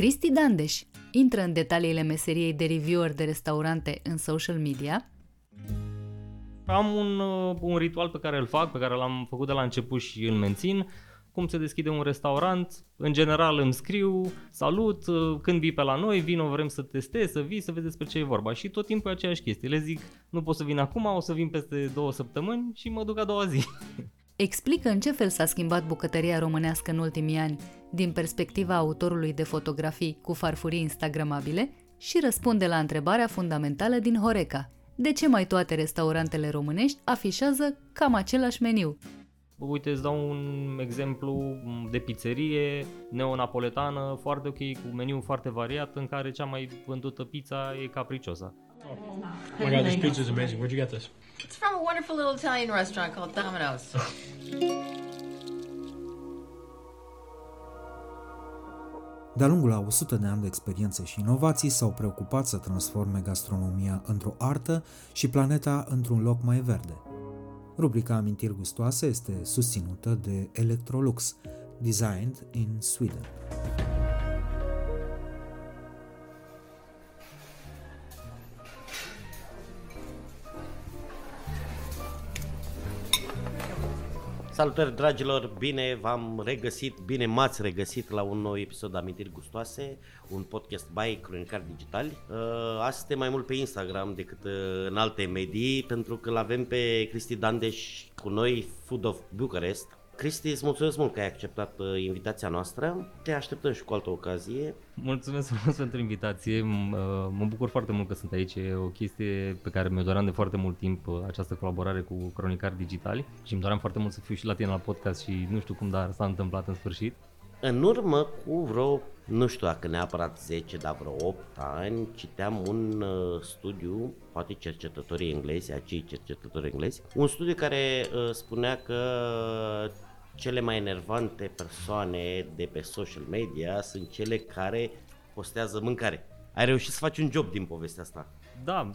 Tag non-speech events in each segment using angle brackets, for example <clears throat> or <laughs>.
Cristi Dandeș intră în detaliile meseriei de reviewer de restaurante în social media. Am un, uh, un ritual pe care îl fac, pe care l-am făcut de la început și îl mențin. Cum se deschide un restaurant, în general îmi scriu, salut, uh, când vii pe la noi, vino, vrem să testezi, să vii, să vezi despre ce e vorba. Și tot timpul e aceeași chestie. Le zic, nu pot să vin acum, o să vin peste două săptămâni și mă duc a doua zi. <laughs> Explică în ce fel s-a schimbat bucătăria românească în ultimii ani din perspectiva autorului de fotografii cu farfurii instagramabile și răspunde la întrebarea fundamentală din Horeca. De ce mai toate restaurantele românești afișează cam același meniu? Uite, îți dau un exemplu de pizzerie neonapoletană, foarte ok, cu meniu foarte variat, în care cea mai vândută pizza e capriciosa. Oh my god, this pizza is amazing. Where'd you get this? It's from a wonderful little Italian restaurant called Domino's. De-a lungul a 100 de ani de experiențe și inovații s-au preocupat să transforme gastronomia într-o artă și planeta într-un loc mai verde. Rubrica Amintiri gustoase este susținută de Electrolux, designed in Sweden. Salutări dragilor, bine v-am regăsit, bine m-ați regăsit la un nou episod de Amintiri Gustoase, un podcast by Cronicar Digital. Uh, Astăzi suntem mai mult pe Instagram decât uh, în alte medii, pentru că l-avem pe Cristi Dandeș cu noi, Food of Bucharest. Cristi, îți mulțumesc mult că ai acceptat uh, invitația noastră. Te așteptăm și cu altă ocazie. Mulțumesc frumos pentru invitație, M- uh, mă bucur foarte mult că sunt aici, e o chestie pe care mi-o doream de foarte mult timp, uh, această colaborare cu Cronicari Digitali și îmi doream foarte mult să fiu și la tine la podcast și nu știu cum, dar s-a întâmplat în sfârșit. În urmă cu vreo, nu știu dacă neapărat 10, dar vreo 8 ani, citeam un uh, studiu, poate cercetătorii englezi, acei cercetători englezi, un studiu care uh, spunea că cele mai enervante persoane de pe social media sunt cele care postează mâncare. Ai reușit să faci un job din povestea asta. Da,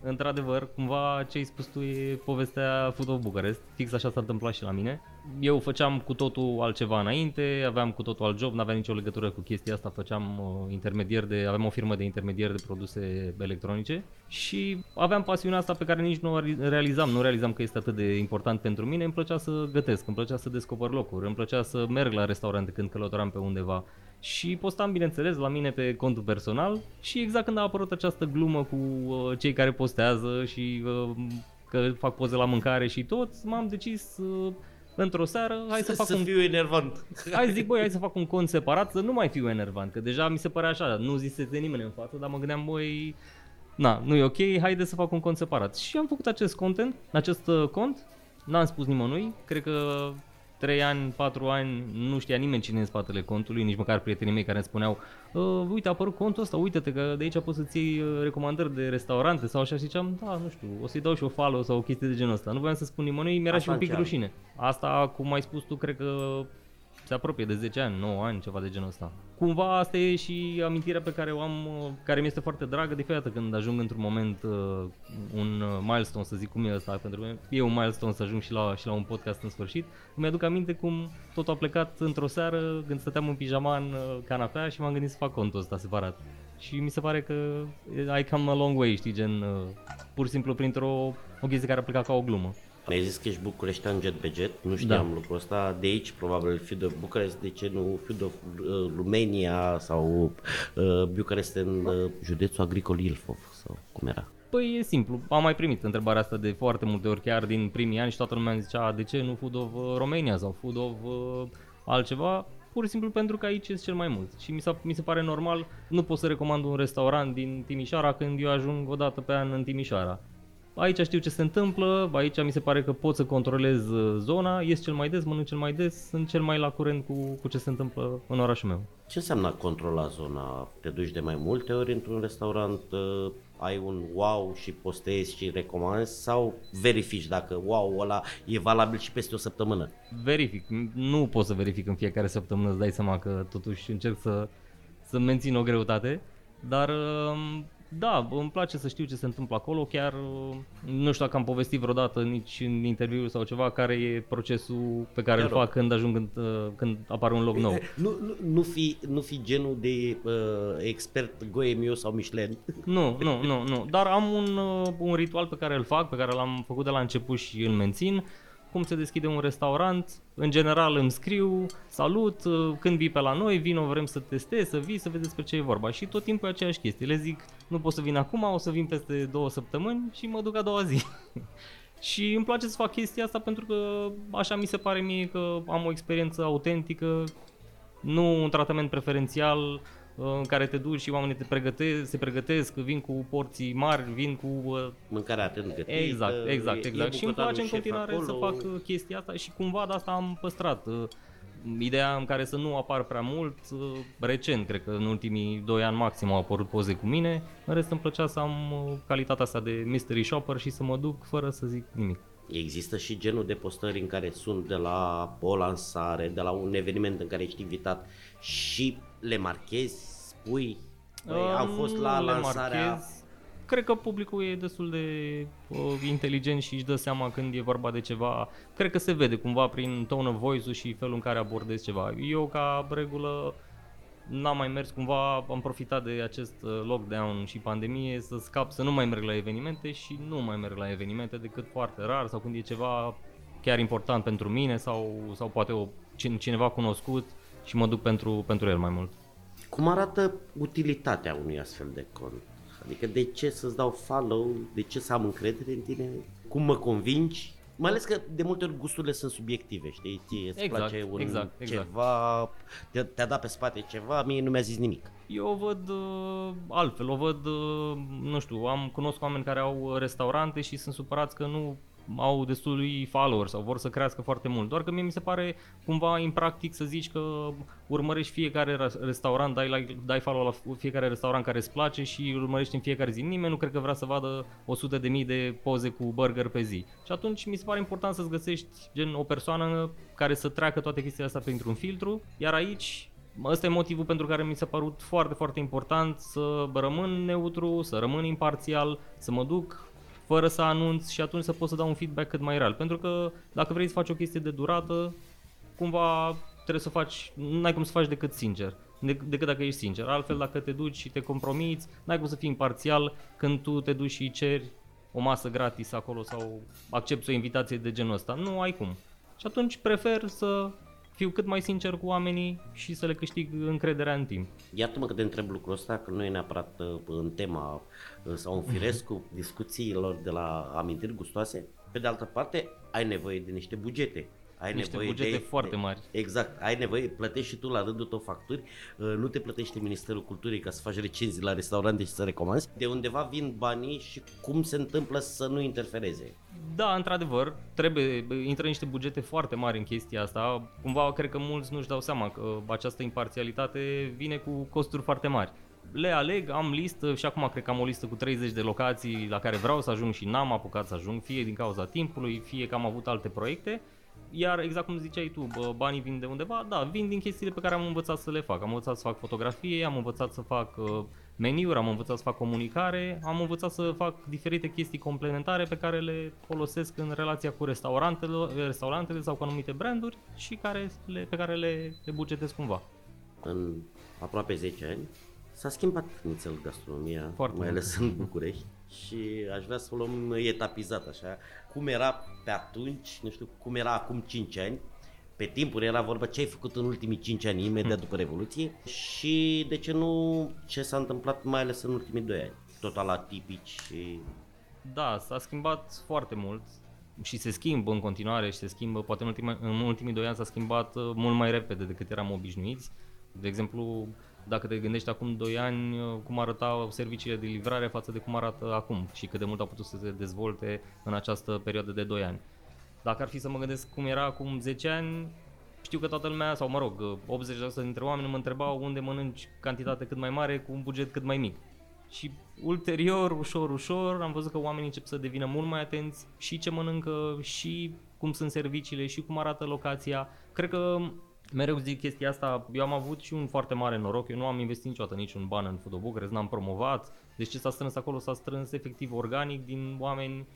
într-adevăr, cumva ce ai spus tu e povestea Food of Bucharest, fix așa s-a întâmplat și la mine. Eu făceam cu totul altceva înainte, aveam cu totul alt job, n-aveam nicio legătură cu chestia asta, făceam uh, intermedier de, aveam o firmă de intermedier de produse electronice și aveam pasiunea asta pe care nici nu o realizam, nu realizam că este atât de important pentru mine, îmi plăcea să gătesc, îmi plăcea să descoper locuri, îmi plăcea să merg la restaurante când călătoram pe undeva. Și postam, bineînțeles, la mine pe contul personal și exact când a apărut această glumă cu uh, cei care postează și uh, că fac poze la mâncare și tot, m-am decis uh, într-o seară, hai să, Să, fac să un... fiu enervant. <laughs> Hai zic, băi, hai să fac un cont separat, să nu mai fiu enervant, că deja mi se părea așa, nu zisese nimeni în față, dar mă gândeam, băi, na, nu e ok, haide să fac un cont separat. Și am făcut acest content, acest uh, cont, n-am spus nimănui, cred că 3 ani, 4 ani, nu știa nimeni cine e în spatele contului, nici măcar prietenii mei care îmi spuneau uh, uite a apărut contul ăsta, uite-te că de aici poți să-ți iei uh, recomandări de restaurante sau așa și ziceam, da, nu știu, o să-i dau și o follow sau o chestie de genul ăsta. Nu voiam să spun nimănui, mi-era Asta și un pic încearcă. rușine. Asta, cum ai spus tu, cred că se apropie de 10 ani, 9 ani, ceva de genul ăsta. Cumva asta e și amintirea pe care o am, uh, care mi este foarte dragă de fiecare dată când ajung într-un moment, uh, un uh, milestone, să zic cum e ăsta, pentru mine e un milestone să ajung și la, și la un podcast în sfârșit. Îmi aduc aminte cum totul a plecat într-o seară când stăteam în pijama în uh, canapea și m-am gândit să fac contul ăsta separat. Și mi se pare că I come a long way, știi, gen, uh, pur și simplu printr-o o chestie care a plecat ca o glumă. Mi-ai zis că ești bucureștean jet pe jet, nu știam da. lucrul ăsta, de aici probabil Field of Bucharest, de ce nu Field of uh, Romania sau uh, Bucharest în uh, județul agricol Ilfov sau cum era? Păi e simplu, am mai primit întrebarea asta de foarte multe ori chiar din primii ani și toată lumea îmi zicea de ce nu Food of uh, Romania sau Food of uh, altceva pur și simplu pentru că aici este cel mai mult. Și mi, mi se pare normal, nu pot să recomand un restaurant din Timișoara când eu ajung o dată pe an în Timișoara. Aici știu ce se întâmplă, aici mi se pare că pot să controlez uh, zona, ies cel mai des, mănânc cel mai des, sunt cel mai la curent cu, cu ce se întâmplă în orașul meu. Ce înseamnă a controla zona? Te duci de mai multe ori într-un restaurant, uh, ai un wow și postezi și recomanzi sau verifici dacă wow ăla e valabil și peste o săptămână? Verific, nu pot să verific în fiecare săptămână, îți dai seama că totuși încerc să, să mențin o greutate, dar um, da, îmi place să știu ce se întâmplă acolo, chiar nu știu dacă am povestit vreodată nici în interviu sau ceva care e procesul pe care chiar îl fac când ajung în, când apare un loc nou. Nu, nu, nu, fi, nu fi genul de uh, expert Goemio sau Michelin. Nu, nu, nu, nu, dar am un, uh, un ritual pe care îl fac, pe care l-am făcut de la început și îl mențin cum se deschide un restaurant. În general îmi scriu, salut, uh, când vii pe la noi, vino, vrem să testezi, să vii, să vezi despre ce e vorba. Și tot timpul e aceeași chestie. Le zic, nu pot să vin acum, o să vin peste două săptămâni și mă duc a doua zi. <laughs> și îmi place să fac chestia asta pentru că așa mi se pare mie că am o experiență autentică, nu un tratament preferențial, în care te duci și oamenii te pregătesc, se pregătesc, vin cu porții mari, vin cu... Uh, Mâncarea atent gătită. Exact, exact, exact. și îmi place în continuare acolo. să fac uh, chestia asta și cumva de asta am păstrat. Uh, ideea în care să nu apar prea mult, recent, cred că în ultimii 2 ani maxim au apărut poze cu mine, în rest îmi plăcea să am calitatea asta de mystery shopper și să mă duc fără să zic nimic. Există și genul de postări în care sunt de la o lansare, de la un eveniment în care ești invitat și le marchezi, spui, băi, am fost la lansarea... Marchez. Cred că publicul e destul de uh, inteligent și își dă seama când e vorba de ceva. Cred că se vede cumva prin tone of voice-ul și felul în care abordez ceva. Eu, ca regulă, n-am mai mers cumva, am profitat de acest uh, lockdown și pandemie să scap, să nu mai merg la evenimente și nu mai merg la evenimente decât foarte rar sau când e ceva chiar important pentru mine sau, sau poate o, cineva cunoscut și mă duc pentru, pentru el mai mult. Cum arată utilitatea unui astfel de cont? Adică de ce să-ți dau follow, de ce să am încredere în tine, cum mă convingi? Mai ales că de multe ori gusturile sunt subiective, știi? Ție îți exact, place un exact, exact. ceva, te, te-a dat pe spate ceva, mie nu mi-a zis nimic. Eu o văd uh, altfel, o văd, uh, nu știu, am cunosc oameni care au restaurante și sunt supărați că nu au destului followers sau vor să crească foarte mult. Doar că mie mi se pare cumva impractic să zici că urmărești fiecare restaurant, dai, like, dai follow la fiecare restaurant care îți place și urmărești în fiecare zi. Nimeni nu cred că vrea să vadă 100 de mii de poze cu burger pe zi. Și atunci mi se pare important să-ți găsești gen o persoană care să treacă toate chestiile astea printr-un filtru, iar aici Ăsta e motivul pentru care mi s-a părut foarte, foarte important să rămân neutru, să rămân imparțial, să mă duc fără să anunț și atunci să poți să dau un feedback cât mai real. Pentru că dacă vrei să faci o chestie de durată, cumva trebuie să faci, n-ai cum să faci decât sincer, decât dacă ești sincer. Altfel, dacă te duci și te compromiți, n-ai cum să fii imparțial când tu te duci și ceri o masă gratis acolo sau accepti o invitație de genul ăsta. Nu ai cum. Și atunci prefer să fiu cât mai sincer cu oamenii și să le câștig încrederea în timp. Iată-mă că te întreb lucrul ăsta, că nu e neapărat uh, în tema uh, sau în firescul <laughs> discuțiilor de la amintiri gustoase. Pe de altă parte, ai nevoie de niște bugete ai niște nevoie bugete de, foarte mari. Exact, ai nevoie, plătești și tu la rândul tău facturi, uh, nu te plătește Ministerul Culturii ca să faci recenzii la restaurante și să recomanzi. De undeva vin banii și cum se întâmplă să nu interfereze. Da, într-adevăr, trebuie, intră niște bugete foarte mari în chestia asta. Cumva cred că mulți nu-și dau seama că această imparțialitate vine cu costuri foarte mari le aleg, am listă și acum cred că am o listă cu 30 de locații la care vreau să ajung și n-am apucat să ajung, fie din cauza timpului, fie că am avut alte proiecte iar exact cum ziceai tu, banii vin de undeva, da, vin din chestiile pe care am învățat să le fac. Am învățat să fac fotografie, am învățat să fac uh, meniuri, am învățat să fac comunicare, am învățat să fac diferite chestii complementare pe care le folosesc în relația cu restaurantele, restaurantele sau cu anumite branduri și care le, pe care le, le bugetez cumva. În aproape 10 ani s-a schimbat nițel gastronomia, Foarte mai ales în București. Și aș vrea să o luăm etapizat așa. Cum era pe atunci, nu știu, cum era acum 5 ani, pe timpuri era vorba ce ai făcut în ultimii 5 ani, imediat după Revoluție și de ce nu ce s-a întâmplat mai ales în ultimii 2 ani. Total atipici și... Da, s-a schimbat foarte mult și se schimbă în continuare și se schimbă, poate în, ultima, în ultimii 2 ani s-a schimbat uh, mult mai repede decât eram obișnuiți. De exemplu, dacă te gândești acum 2 ani uh, cum arătau serviciile de livrare față de cum arată acum și cât de mult au putut să se dezvolte în această perioadă de 2 ani. Dacă ar fi să mă gândesc cum era acum 10 ani, știu că toată lumea, sau mă rog, 80% dintre oameni mă întrebau unde mănânci cantitate cât mai mare cu un buget cât mai mic. Și ulterior, ușor, ușor, am văzut că oamenii încep să devină mult mai atenți și ce mănâncă, și cum sunt serviciile, și cum arată locația. Cred că mereu zic chestia asta, eu am avut și un foarte mare noroc, eu nu am investit niciodată niciun ban în Food Bucharest, n-am promovat, deci ce s-a strâns acolo s-a strâns efectiv organic din oameni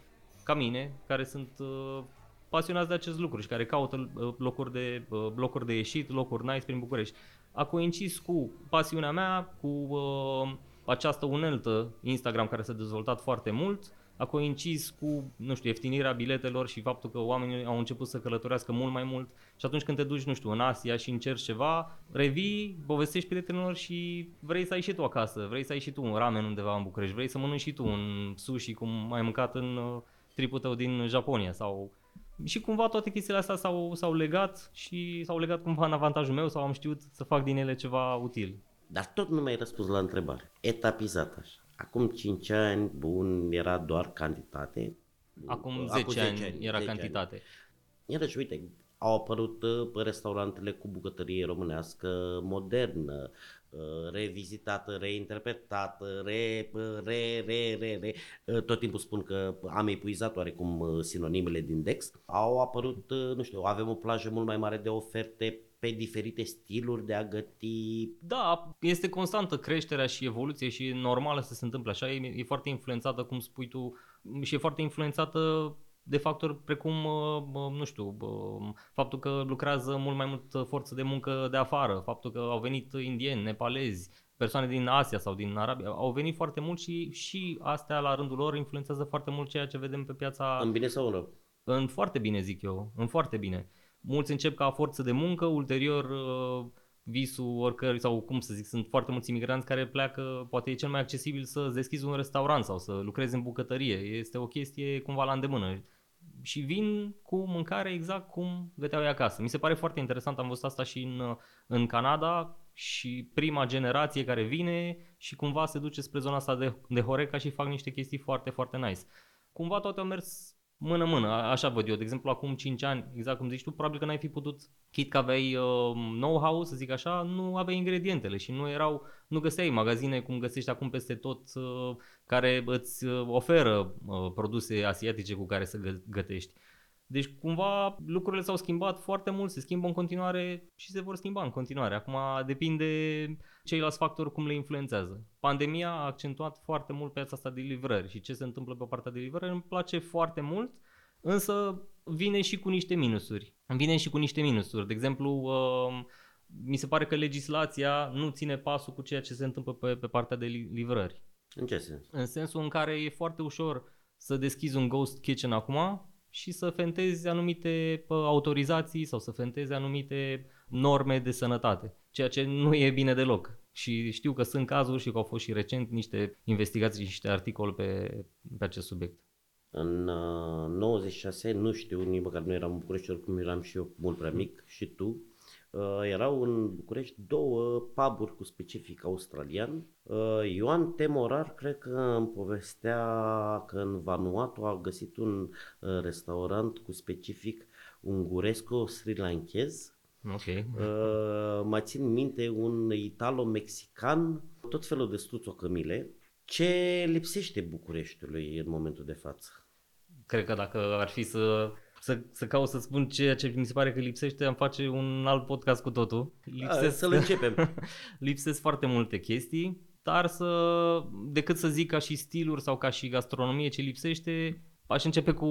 ca mine, care sunt uh, pasionați de acest lucru și care caută uh, locuri de, uh, locuri de ieșit, locuri nice prin București. A coincis cu pasiunea mea, cu uh, această uneltă Instagram care s-a dezvoltat foarte mult, a coincis cu, nu știu, ieftinirea biletelor și faptul că oamenii au început să călătorească mult mai mult și atunci când te duci, nu știu, în Asia și încerci ceva, revii, povestești prietenilor și vrei să ai și tu acasă, vrei să ai și tu un ramen undeva în București, vrei să mănânci și tu un sushi cum ai mâncat în uh, tripul tău din Japonia sau și cumva toate chestiile astea s-au, s-au legat și s-au legat cumva în avantajul meu sau am știut să fac din ele ceva util. Dar tot nu mi-ai răspuns la întrebare. Etapizat așa. Acum 5 ani, bun, era doar cantitate. Acum 10, Acum 10 ani, ani era 10 cantitate. Ani. Iarăși, uite, au apărut uh, restaurantele cu bucătărie românească modernă, uh, revizitată, reinterpretată, re, re, re, re, re. Uh, tot timpul spun că am epuizat oarecum sinonimele din Dex. Au apărut, nu știu, avem o plajă mult mai mare de oferte pe diferite stiluri de a găti. Da, este constantă creșterea și evoluție și e normală să se întâmple așa. E, e foarte influențată, cum spui tu, și e foarte influențată de factori precum, nu știu, faptul că lucrează mult mai mult forță de muncă de afară, faptul că au venit indieni, nepalezi, persoane din Asia sau din Arabia, au venit foarte mult și, și astea la rândul lor influențează foarte mult ceea ce vedem pe piața... În bine sau în rău? În foarte bine, zic eu, în foarte bine. Mulți încep ca forță de muncă, ulterior visul oricărui, sau cum să zic, sunt foarte mulți imigranți care pleacă, poate e cel mai accesibil să deschizi un restaurant sau să lucrezi în bucătărie. Este o chestie cumva la îndemână. Și vin cu mâncare exact cum găteau ei acasă. Mi se pare foarte interesant, am văzut asta și în, în Canada și prima generație care vine și cumva se duce spre zona asta de, de Horeca și fac niște chestii foarte, foarte nice. Cumva toate au mers mână-mână, așa văd eu. De exemplu, acum 5 ani, exact cum zici tu, probabil că n-ai fi putut, chit că aveai uh, know-how, să zic așa, nu aveai ingredientele și nu erau, nu găseai magazine cum găsești acum peste tot uh, care îți uh, oferă uh, produse asiatice cu care să gătești. Deci cumva lucrurile s-au schimbat foarte mult, se schimbă în continuare și se vor schimba în continuare. Acum depinde ceilalți factori cum le influențează. Pandemia a accentuat foarte mult piața asta de livrări și ce se întâmplă pe partea de livrări îmi place foarte mult, însă vine și cu niște minusuri. Vine și cu niște minusuri. De exemplu, uh, mi se pare că legislația nu ține pasul cu ceea ce se întâmplă pe, pe partea de livrări. În ce sens? În sensul în care e foarte ușor să deschizi un ghost kitchen acum și să fentezi anumite autorizații sau să fentezi anumite norme de sănătate, ceea ce nu e bine deloc. Și știu că sunt cazuri și că au fost și recent niște investigații și niște articole pe, pe acest subiect. În uh, 96, nu știu, nici măcar nu eram în București, oricum eram și eu mult prea mic și tu, Uh, erau în București două puburi cu specific australian. Uh, Ioan Temorar cred că îmi povestea că în Vanuatu a găsit un uh, restaurant cu specific unguresco sri lankez. Ok. Uh, mai țin minte un italo-mexican, tot felul de struțocămile. Ce lipsește Bucureștiului în momentul de față? Cred că dacă ar fi să să, să caut să spun ceea ce mi se pare că lipsește, am face un alt podcast cu totul. Lipsesc, A, să-l începem. <laughs> lipsesc foarte multe chestii, dar să, decât să zic ca și stiluri sau ca și gastronomie ce lipsește, aș începe, cu,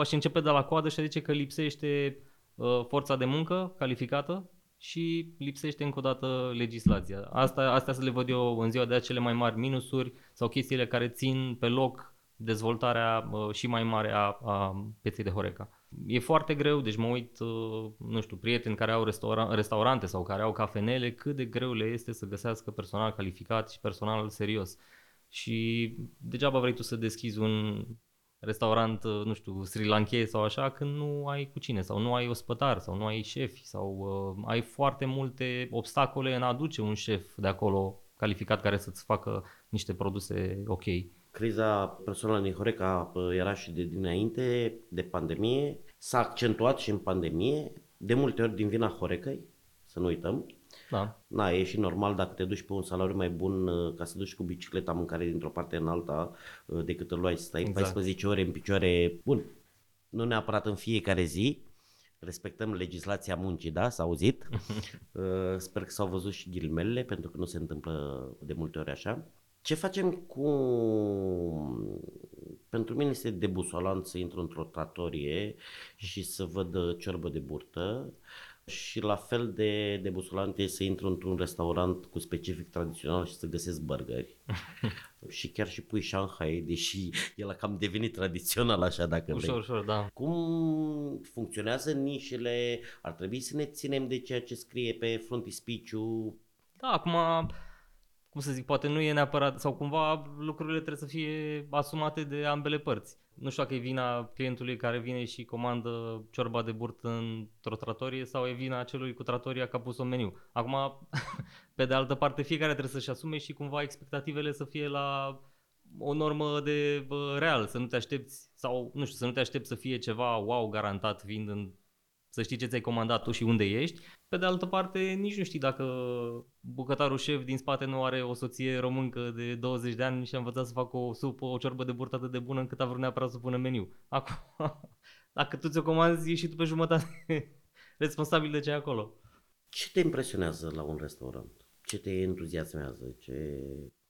aș începe de la coadă și zice că lipsește uh, forța de muncă calificată și lipsește încă o dată legislația. Asta, astea să le văd eu în ziua de aia cele mai mari minusuri sau chestiile care țin pe loc dezvoltarea uh, și mai mare a, a pieței de Horeca. E foarte greu, deci mă uit, uh, nu știu, prieteni care au restaura- restaurante sau care au cafenele, cât de greu le este să găsească personal calificat și personal serios. Și degeaba vrei tu să deschizi un restaurant, uh, nu știu, sri lankez sau așa, când nu ai cu cine sau nu ai ospătar sau nu ai șefi sau uh, ai foarte multe obstacole în a aduce un șef de acolo calificat care să-ți facă niște produse ok. Criza personală din Horeca era și de dinainte de pandemie, s-a accentuat și în pandemie, de multe ori din vina Horecăi, să nu uităm. Da. Na, e și normal dacă te duci pe un salariu mai bun uh, ca să duci cu bicicleta mâncare dintr-o parte în alta uh, decât îl luai să stai exact. 14 ore în picioare. Bun, nu neapărat în fiecare zi, respectăm legislația muncii, da? S-a auzit? <laughs> Uh, sper că s-au văzut și ghilmele, pentru că nu se întâmplă de multe ori așa. Ce facem cu... Pentru mine este debusolant să intru într-o tratorie și să văd ciorbă de burtă și la fel de debusolant e să intru într-un restaurant cu specific tradițional și să găsesc burgeri. <laughs> și chiar și pui Shanghai, deși el a cam devenit tradițional așa dacă ușor, vrei. Ușor, da. Cum funcționează nișele? Ar trebui să ne ținem de ceea ce scrie pe frontispiciu? Da, acum cum să zic, poate nu e neapărat, sau cumva lucrurile trebuie să fie asumate de ambele părți. Nu știu dacă e vina clientului care vine și comandă ciorba de burtă într-o tratorie sau e vina celui cu tratoria că a pus un meniu. Acum, <laughs> pe de altă parte, fiecare trebuie să-și asume și cumva expectativele să fie la o normă de bă, real, să nu te aștepți sau, nu știu, să nu te aștepți să fie ceva wow garantat fiind în să știi ce ți-ai comandat tu și unde ești. Pe de altă parte, nici nu știi dacă bucătarul șef din spate nu are o soție româncă de 20 de ani și a învățat să facă o supă, o ciorbă de burtă atât de bună încât a vrut neapărat să pună meniu. Acum, <laughs> dacă tu ți-o comanzi, ești și tu pe jumătate <laughs> responsabil de ce e acolo. Ce te impresionează la un restaurant? Ce te entuziasmează? Ce...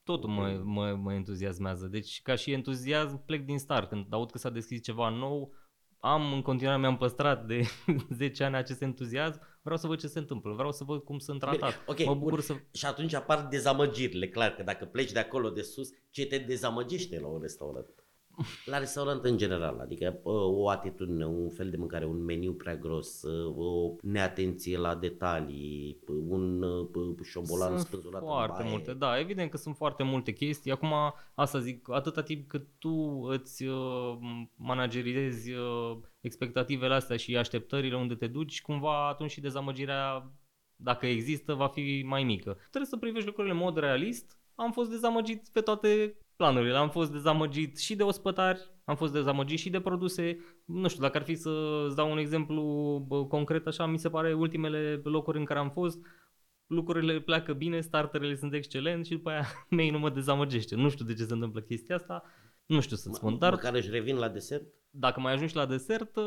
Totul mă, mă, mă entuziasmează. Deci, ca și entuziasm, plec din start. Când aud că s-a deschis ceva nou, am în continuare, mi-am păstrat de <laughs> 10 ani acest entuziasm, vreau să văd ce se întâmplă, vreau să văd cum sunt tratat. Okay, mă bucur să... Și atunci apar dezamăgirile, clar că dacă pleci de acolo de sus, ce te dezamăgește la un restaurant? La restaurant în general, adică o atitudine, un fel de mâncare, un meniu prea gros, o neatenție la detalii, un șobolan sunt spânzurat foarte în baie. multe, da, evident că sunt foarte multe chestii. Acum, asta zic, atâta timp cât tu îți uh, managerizezi uh, expectativele astea și așteptările unde te duci, cumva atunci și dezamăgirea, dacă există, va fi mai mică. Trebuie să privești lucrurile în mod realist. Am fost dezamăgit pe toate planurile. Am fost dezamăgit și de ospătari, am fost dezamăgit și de produse. Nu știu, dacă ar fi să îți dau un exemplu concret așa, mi se pare ultimele locuri în care am fost, lucrurile pleacă bine, starterele sunt excelent și după aia <laughs> mei nu mă dezamăgește. Nu știu de ce se întâmplă chestia asta, nu știu să-ți spun, dar... Măcar își revin la desert? Dacă mai ajungi la desert,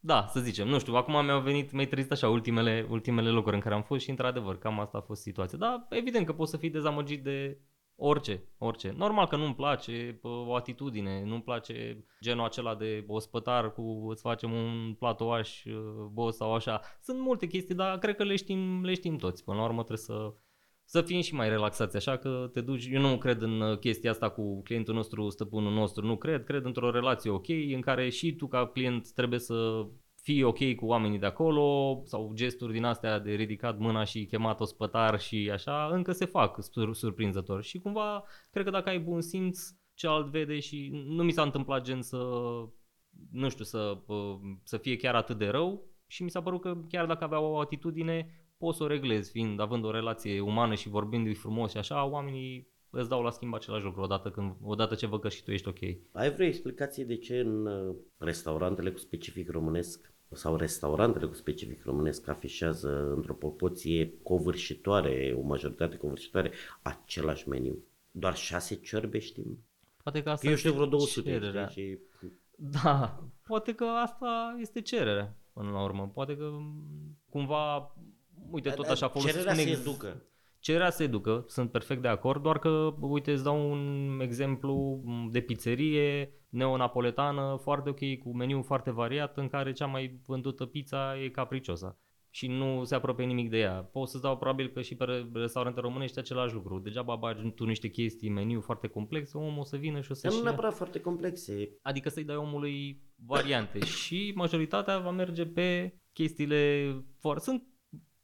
da, să zicem, nu știu, acum mi-au venit, mi-ai trezit așa ultimele, ultimele locuri în care am fost și într-adevăr, cam asta a fost situația. Da, evident că poți să fii dezamăgit de Orice, orice. Normal că nu-mi place o atitudine, nu-mi place genul acela de ospătar cu îți facem un platoaș boss sau așa. Sunt multe chestii, dar cred că le știm, le știm toți. Până la urmă trebuie să, să fim și mai relaxați așa că te duci, eu nu cred în chestia asta cu clientul nostru, stăpânul nostru, nu cred, cred într-o relație ok în care și tu ca client trebuie să fii ok cu oamenii de acolo sau gesturi din astea de ridicat mâna și chemat ospătar și așa, încă se fac sur- surprinzător. Și cumva, cred că dacă ai bun simț, alt vede și nu mi s-a întâmplat gen să, nu știu, să, să fie chiar atât de rău și mi s-a părut că chiar dacă avea o atitudine, poți să o reglezi, fiind, având o relație umană și vorbindu-i frumos și așa, oamenii îți dau la schimb același lucru odată, când, odată ce văd că și tu ești ok. Ai vreo explicație de ce în uh, restaurantele cu specific românesc sau restaurantele cu specific românesc afișează într-o proporție covârșitoare, o majoritate covârșitoare, același meniu. Doar șase ciorbe știm? Poate că asta Eu știu vreo 200. cererea. Și... Da, poate că asta este cererea până la urmă. Poate că cumva, uite, tot așa folosesc Cererea se educă. Cererea se educă, sunt perfect de acord, doar că, uite, îți dau un exemplu de pizzerie neonapoletană, foarte ok, cu meniu foarte variat, în care cea mai vândută pizza e capriciosa. și nu se apropie nimic de ea. Pot să-ți dau probabil că și pe restaurante românești același lucru. Degeaba bagi tu niște chestii, meniu foarte complexe, omul o să vină și o să Nu și neapărat foarte complexe. Adică să-i dai omului variante și majoritatea va merge pe chestiile foarte... Sunt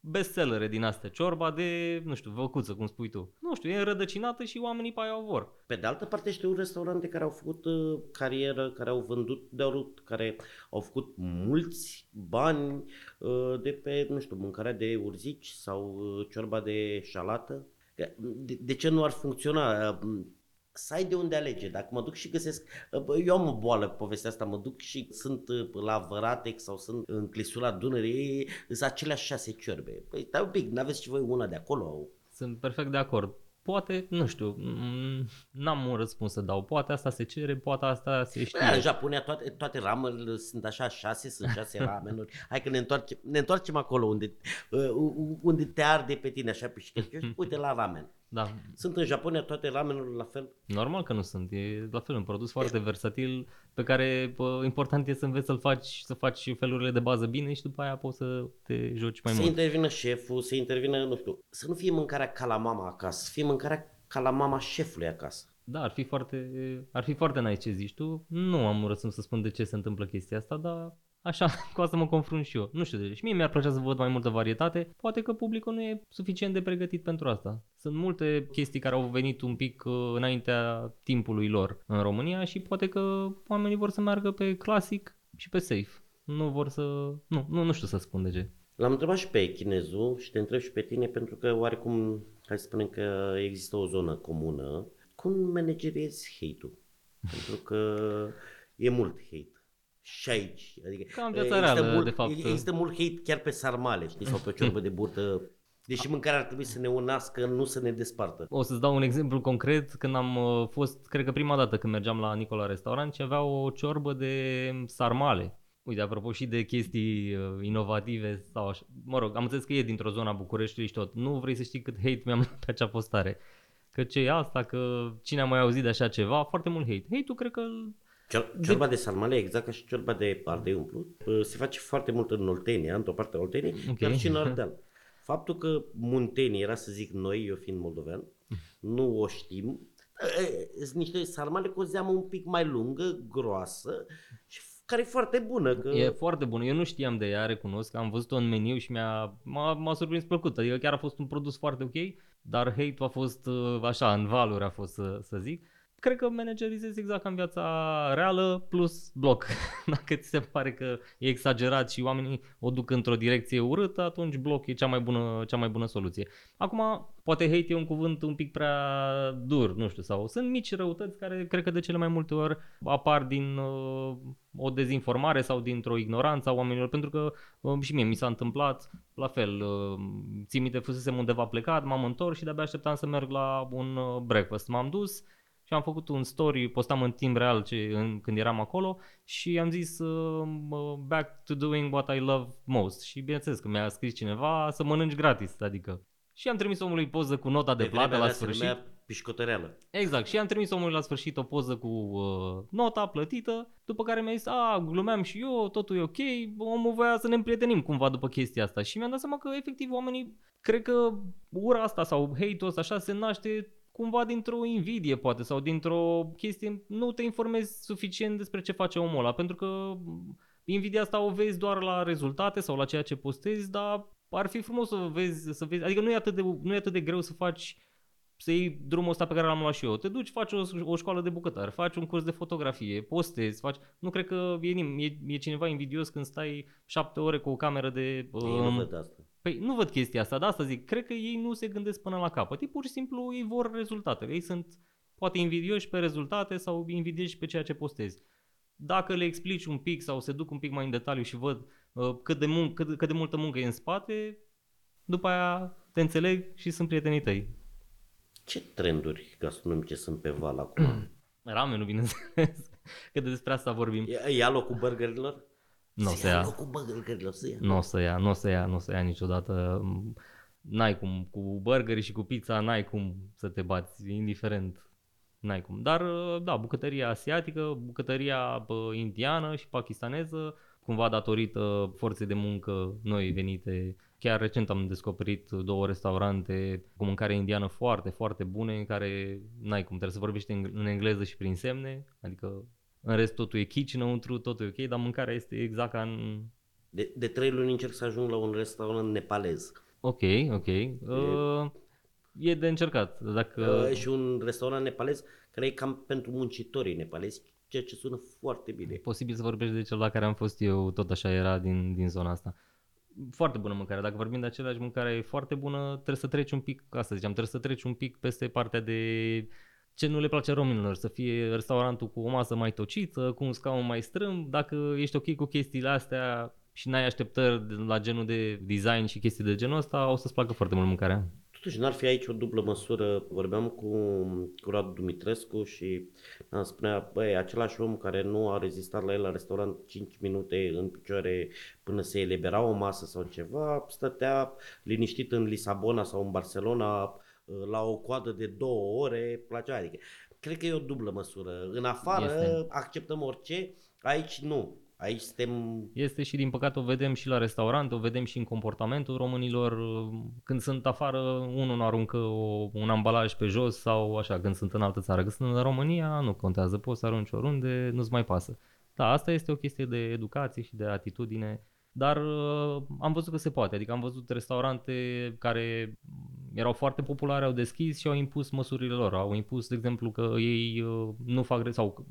bestsellere din astea, ciorba de, nu știu, văcuță, cum spui tu. Nu știu, e înrădăcinată și oamenii pe aia o vor. Pe de altă parte știu restaurante care au făcut uh, carieră, care au vândut de rut, care au făcut mulți bani uh, de pe, nu știu, mâncarea de urzici sau uh, ciorba de șalată. De, de ce nu ar funcționa? Uh, să ai de unde alege. Dacă mă duc și găsesc, eu am o boală pe povestea asta, mă duc și sunt la Văratec sau sunt în clisura Dunării, sunt aceleași șase ciorbe. Păi stai un pic, n-aveți și voi una de acolo? Sunt perfect de acord. Poate, nu știu, n-am un răspuns să dau. Poate asta se cere, poate asta se știe. Păi, în Japonia toate, toate ramurile sunt așa șase, sunt șase <laughs> ramenuri. Hai că ne întoarcem, ne întoarcem acolo unde, unde te arde pe tine așa pe <laughs> Uite la ramen. Da. Sunt în Japonia toate ramenurile la fel? Normal că nu sunt. E la fel un produs foarte e. versatil pe care pă, important e să înveți să-l faci, să faci felurile de bază bine și după aia poți să te joci mai să mult. Să intervină șeful, să intervină, nu știu, să nu fie mâncarea ca la mama acasă, să fie mâncarea ca la mama șefului acasă. Da, ar fi foarte, ar fi foarte nice ce zici tu. Nu am un răspuns să spun de ce se întâmplă chestia asta, dar Așa, <laughs> cu asta mă confrunt și eu. Nu știu de ce. Și mie mi-ar plăcea să văd mai multă varietate. Poate că publicul nu e suficient de pregătit pentru asta. Sunt multe chestii care au venit un pic uh, înaintea timpului lor în România și poate că oamenii vor să meargă pe clasic și pe safe. Nu vor să... Nu, nu, nu știu să spun de ce. L-am întrebat și pe chinezul și te întreb și pe tine pentru că oarecum, hai să spunem că există o zonă comună. Cum manageriezi hate-ul? pentru că e mult hate și aici. Adică Cam viața reală, mult, de fapt. Există mult hate chiar pe sarmale, știi, sau pe o ciorbă de burtă. Deși mâncarea ar trebui să ne unească, nu să ne despartă. O să-ți dau un exemplu concret. Când am uh, fost, cred că prima dată când mergeam la Nicola Restaurant, și avea o ciorbă de sarmale. Uite, apropo și de chestii uh, inovative sau așa. Mă rog, am înțeles că e dintr-o zonă a Bucureștiului și tot. Nu vrei să știi cât hate mi-am pe acea postare. Că ce e asta, că cine a mai auzit de așa ceva, foarte mult hate. Hate-ul cred că Ciorba de, de sarmale, exact ca și ciorba de ardei umplut, se face foarte mult în Oltenia, într-o parte a Olteniei, okay. dar și în Ardeal. Faptul că Munteni era să zic noi, eu fiind moldovean, nu o știm, sunt niște sarmale cu o zeamă un pic mai lungă, groasă și care e foarte bună. Că... E foarte bună. Eu nu știam de ea, recunosc. Am văzut-o în meniu și mi-a, m-a, m-a surprins plăcut. Adică chiar a fost un produs foarte ok, dar hate-ul a fost așa, în valuri a fost să, să zic cred că managerizezi exact ca în viața reală plus bloc. <laughs> Dacă ți se pare că e exagerat și oamenii o duc într-o direcție urâtă, atunci bloc e cea mai bună, cea mai bună soluție. Acum, poate hate e un cuvânt un pic prea dur, nu știu, sau sunt mici răutăți care cred că de cele mai multe ori apar din uh, o dezinformare sau dintr-o ignoranță a oamenilor, pentru că uh, și mie mi s-a întâmplat la fel, uh, țin minte, fusesem undeva plecat, m-am întors și de-abia așteptam să merg la un uh, breakfast. M-am dus, și am făcut un story, postam în timp real ce, în, când eram acolo și am zis uh, back to doing what I love most și bineînțeles că mi-a scris cineva să mănânci gratis, adică și am trimis omului poză cu nota de, de plată la sfârșit. pișcotăreală. Exact. Și am trimis omului la sfârșit o poză cu uh, nota plătită, după care mi-a zis, a, glumeam și eu, totul e ok, omul voia să ne împrietenim cumva după chestia asta. Și mi-am dat seama că efectiv oamenii, cred că ura asta sau hate-ul ăsta așa se naște cumva dintr-o invidie poate sau dintr-o chestie, nu te informezi suficient despre ce face omul ăla, pentru că invidia asta o vezi doar la rezultate sau la ceea ce postezi, dar ar fi frumos să vezi, să vezi adică nu e atât de, nu e atât de greu să faci să iei drumul ăsta pe care l-am luat și eu. Te duci, faci o, o școală de bucătar, faci un curs de fotografie, postezi, faci... Nu cred că e, e, e cineva invidios când stai șapte ore cu o cameră de... Um, nu văd asta. Păi nu văd chestia asta, de asta zic. Cred că ei nu se gândesc până la capăt. Ei pur și simplu ei vor rezultatele. Ei sunt poate invidioși pe rezultate sau invidioși pe ceea ce postezi. Dacă le explici un pic sau se duc un pic mai în detaliu și văd uh, cât, de mun- cât, cât de multă muncă e în spate, după aia te înțeleg și sunt prietenii tăi. Ce trenduri gastronomice sunt pe val acum? <clears throat> Ramenul, bineînțeles, <laughs> că despre asta vorbim. E, ia locul burgerilor? Nu o să ia. Cu burgerilor, să ia. Nu o să ia, nu o să ia, nu o să ia niciodată. N-ai cum, cu burgeri și cu pizza n-ai cum să te bați, indiferent. N-ai cum. Dar, da, bucătăria asiatică, bucătăria indiană și pakistaneză cumva datorită forței de muncă noi venite. Chiar recent am descoperit două restaurante cu mâncare indiană foarte, foarte bune, în care n-ai cum, trebuie să vorbești în engleză și prin semne, adică în rest totul e chici înăuntru, totul e ok, dar mâncarea este exact ca în... De, de trei luni încerc să ajung la un restaurant nepalez. Ok, ok. E, uh, e de încercat. Dacă... Uh, și un restaurant nepalez care e cam pentru muncitorii nepalezi, ceea ce sună foarte bine. Posibil să vorbești de cel la care am fost eu, tot așa era din, din zona asta. Foarte bună mâncare. Dacă vorbim de același mâncare e foarte bună, trebuie să treci un pic, asta ziceam, trebuie să treci un pic peste partea de ce nu le place românilor, să fie restaurantul cu o masă mai tocită, cu un scaun mai strâmb, dacă ești ok cu chestiile astea și n-ai așteptări la genul de design și chestii de genul ăsta, o să-ți placă foarte mult mâncarea. Totuși, n-ar fi aici o dublă măsură. Vorbeam cu, cu Radu Dumitrescu și îmi spunea, băi, același om care nu a rezistat la el la restaurant 5 minute în picioare până se elibera o masă sau ceva, stătea liniștit în Lisabona sau în Barcelona la o coadă de două ore, plăcea. Adică, cred că e o dublă măsură. În afară este. acceptăm orice, aici nu. Aici suntem... Este și din păcate o vedem și la restaurant, o vedem și în comportamentul românilor. Când sunt afară, unul nu aruncă o, un ambalaj pe jos sau așa, când sunt în altă țară. Când sunt în România, nu contează, poți să arunci oriunde, nu-ți mai pasă. Da, asta este o chestie de educație și de atitudine, dar uh, am văzut că se poate. Adică am văzut restaurante care erau foarte populare, au deschis și au impus măsurile lor. Au impus, de exemplu, că ei uh, nu fac, sau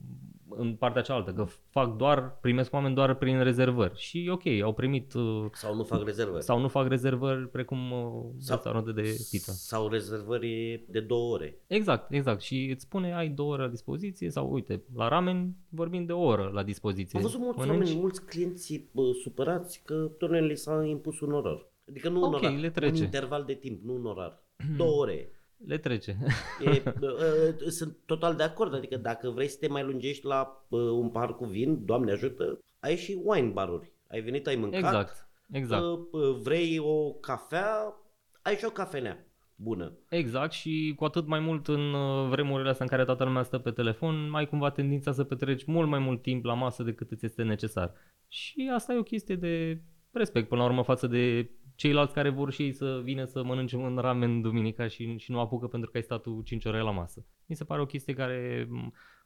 în partea cealaltă, că fac doar, primesc oameni doar prin rezervări. Și ok, au primit... Uh, sau nu fac rezervări. Sau nu fac rezervări precum uh, restaurante de pizza. Sau rezervări de două ore. Exact, exact. Și îți spune ai două ore la dispoziție sau uite, la ramen vorbim de o oră la dispoziție. Am văzut mulți Mănânci? oameni, mulți clienți bă, supărați că doamne li s-a impus un orar. Adică nu okay, un orar, le trece. un interval de timp, nu un orar. Două ore. Le trece. E, <laughs> uh, sunt total de acord, adică dacă vrei să te mai lungești la uh, un par cu vin, Doamne ajută, ai și wine baruri. Ai venit, ai mâncat, exact, exact. Uh, vrei o cafea, ai și o cafenea bună. Exact și cu atât mai mult în vremurile astea în care toată lumea stă pe telefon, mai cumva tendința să petreci mult mai mult timp la masă decât îți este necesar. Și asta e o chestie de respect până la urmă față de ceilalți care vor și ei să vină să mănânce un ramen duminica și, și nu apucă pentru că ai stat tu 5 ore la masă. Mi se pare o chestie care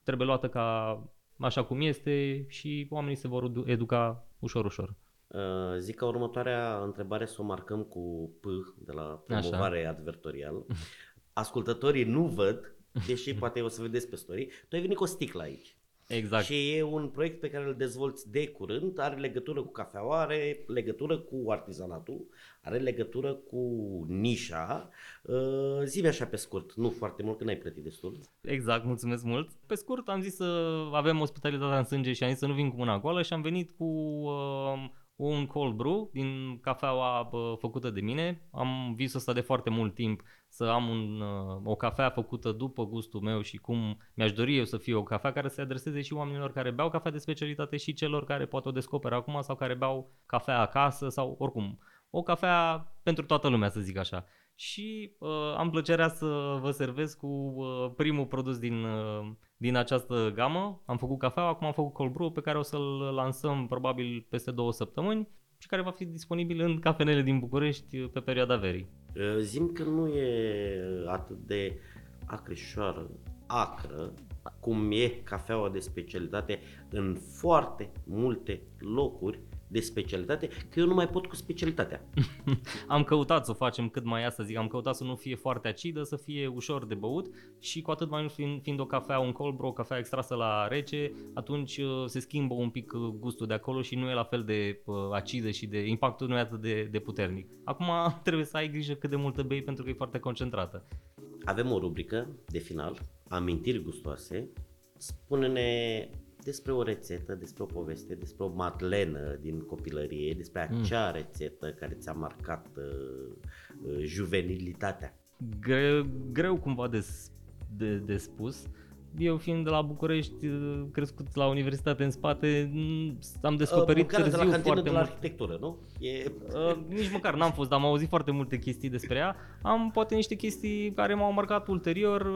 trebuie luată ca așa cum este și oamenii se vor educa ușor, ușor. Uh, zic că următoarea întrebare să o marcăm cu P de la promovare Așa. advertorial. Ascultătorii nu văd, deși poate o să vedeți pe story. Tu ai venit cu o sticlă aici. Exact. Și e un proiect pe care îl dezvolți de curând, are legătură cu cafeaua, are legătură cu artizanatul, are legătură cu nișa. Uh, zi așa pe scurt, nu foarte mult, că n-ai plătit destul. Exact, mulțumesc mult. Pe scurt am zis să avem ospitalitatea în sânge și am zis să nu vin cu mâna goală și am venit cu uh, un cold brew din cafeaua uh, făcută de mine. Am visul ăsta de foarte mult timp să am un, uh, o cafea făcută după gustul meu și cum mi-aș dori eu să fie o cafea care să se adreseze și oamenilor care beau cafea de specialitate și celor care poate o descoperă acum sau care beau cafea acasă sau oricum. O cafea pentru toată lumea, să zic așa. Și uh, am plăcerea să vă servesc cu uh, primul produs din, uh, din această gamă. Am făcut cafea, acum am făcut cold brew pe care o să-l lansăm probabil peste două săptămâni și care va fi disponibil în cafenele din București pe perioada verii. Uh, zim că nu e atât de acrișoară, acră, cum e cafeaua de specialitate în foarte multe locuri de specialitate, că eu nu mai pot cu specialitatea. <laughs> am căutat să o facem cât mai asta zic, am căutat să nu fie foarte acidă, să fie ușor de băut și cu atât mai mult fiind, fiind o cafea, un cold brew, o cafea extrasă la rece, atunci uh, se schimbă un pic uh, gustul de acolo și nu e la fel de uh, acidă și de impactul nu e atât de, de puternic. Acum <laughs> trebuie să ai grijă cât de multă bei pentru că e foarte concentrată. Avem o rubrică de final, amintiri gustoase. Spune-ne despre o rețetă, despre o poveste, despre o madlenă din copilărie, despre mm. acea mm. rețetă care ți-a marcat uh, uh, juvenilitatea. Greu, greu cumva de, de, de spus. Eu fiind de la București, uh, crescut la universitate în spate, am descoperit uh, târziu de la foarte de la arhitectură, nu? E... Uh, nici măcar n-am fost, dar am auzit foarte multe chestii despre ea. Am poate niște chestii care m-au marcat ulterior.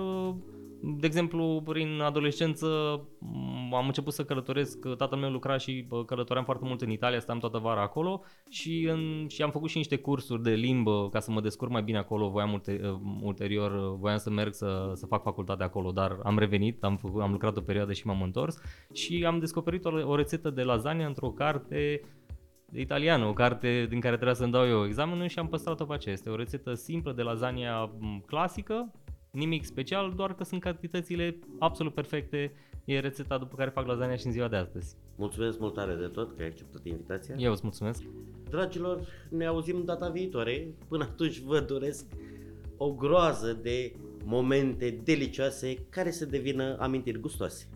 Uh, de exemplu, prin adolescență am început să călătoresc, tatăl meu lucra și călătoream foarte mult în Italia, stăm toată vara acolo și, în, și am făcut și niște cursuri de limbă ca să mă descurc mai bine acolo, voiam multe, ulterior, voiam să merg să, să fac facultate acolo, dar am revenit, am, făcut, am lucrat o perioadă și m-am întors și am descoperit o, o rețetă de lasagna într-o carte de italiană, o carte din care trebuia să-mi dau eu examenul și am păstrat-o pe aceea. Este o rețetă simplă de lasagna clasică, nimic special, doar că sunt cantitățile absolut perfecte. E rețeta după care fac lasagna și în ziua de astăzi. Mulțumesc mult tare de tot că ai acceptat invitația. Eu îți mulțumesc. Dragilor, ne auzim data viitoare. Până atunci vă doresc o groază de momente delicioase care să devină amintiri gustoase.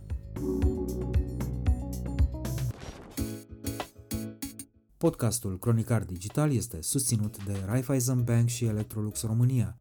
Podcastul Cronicar Digital este susținut de Raiffeisen Bank și Electrolux România.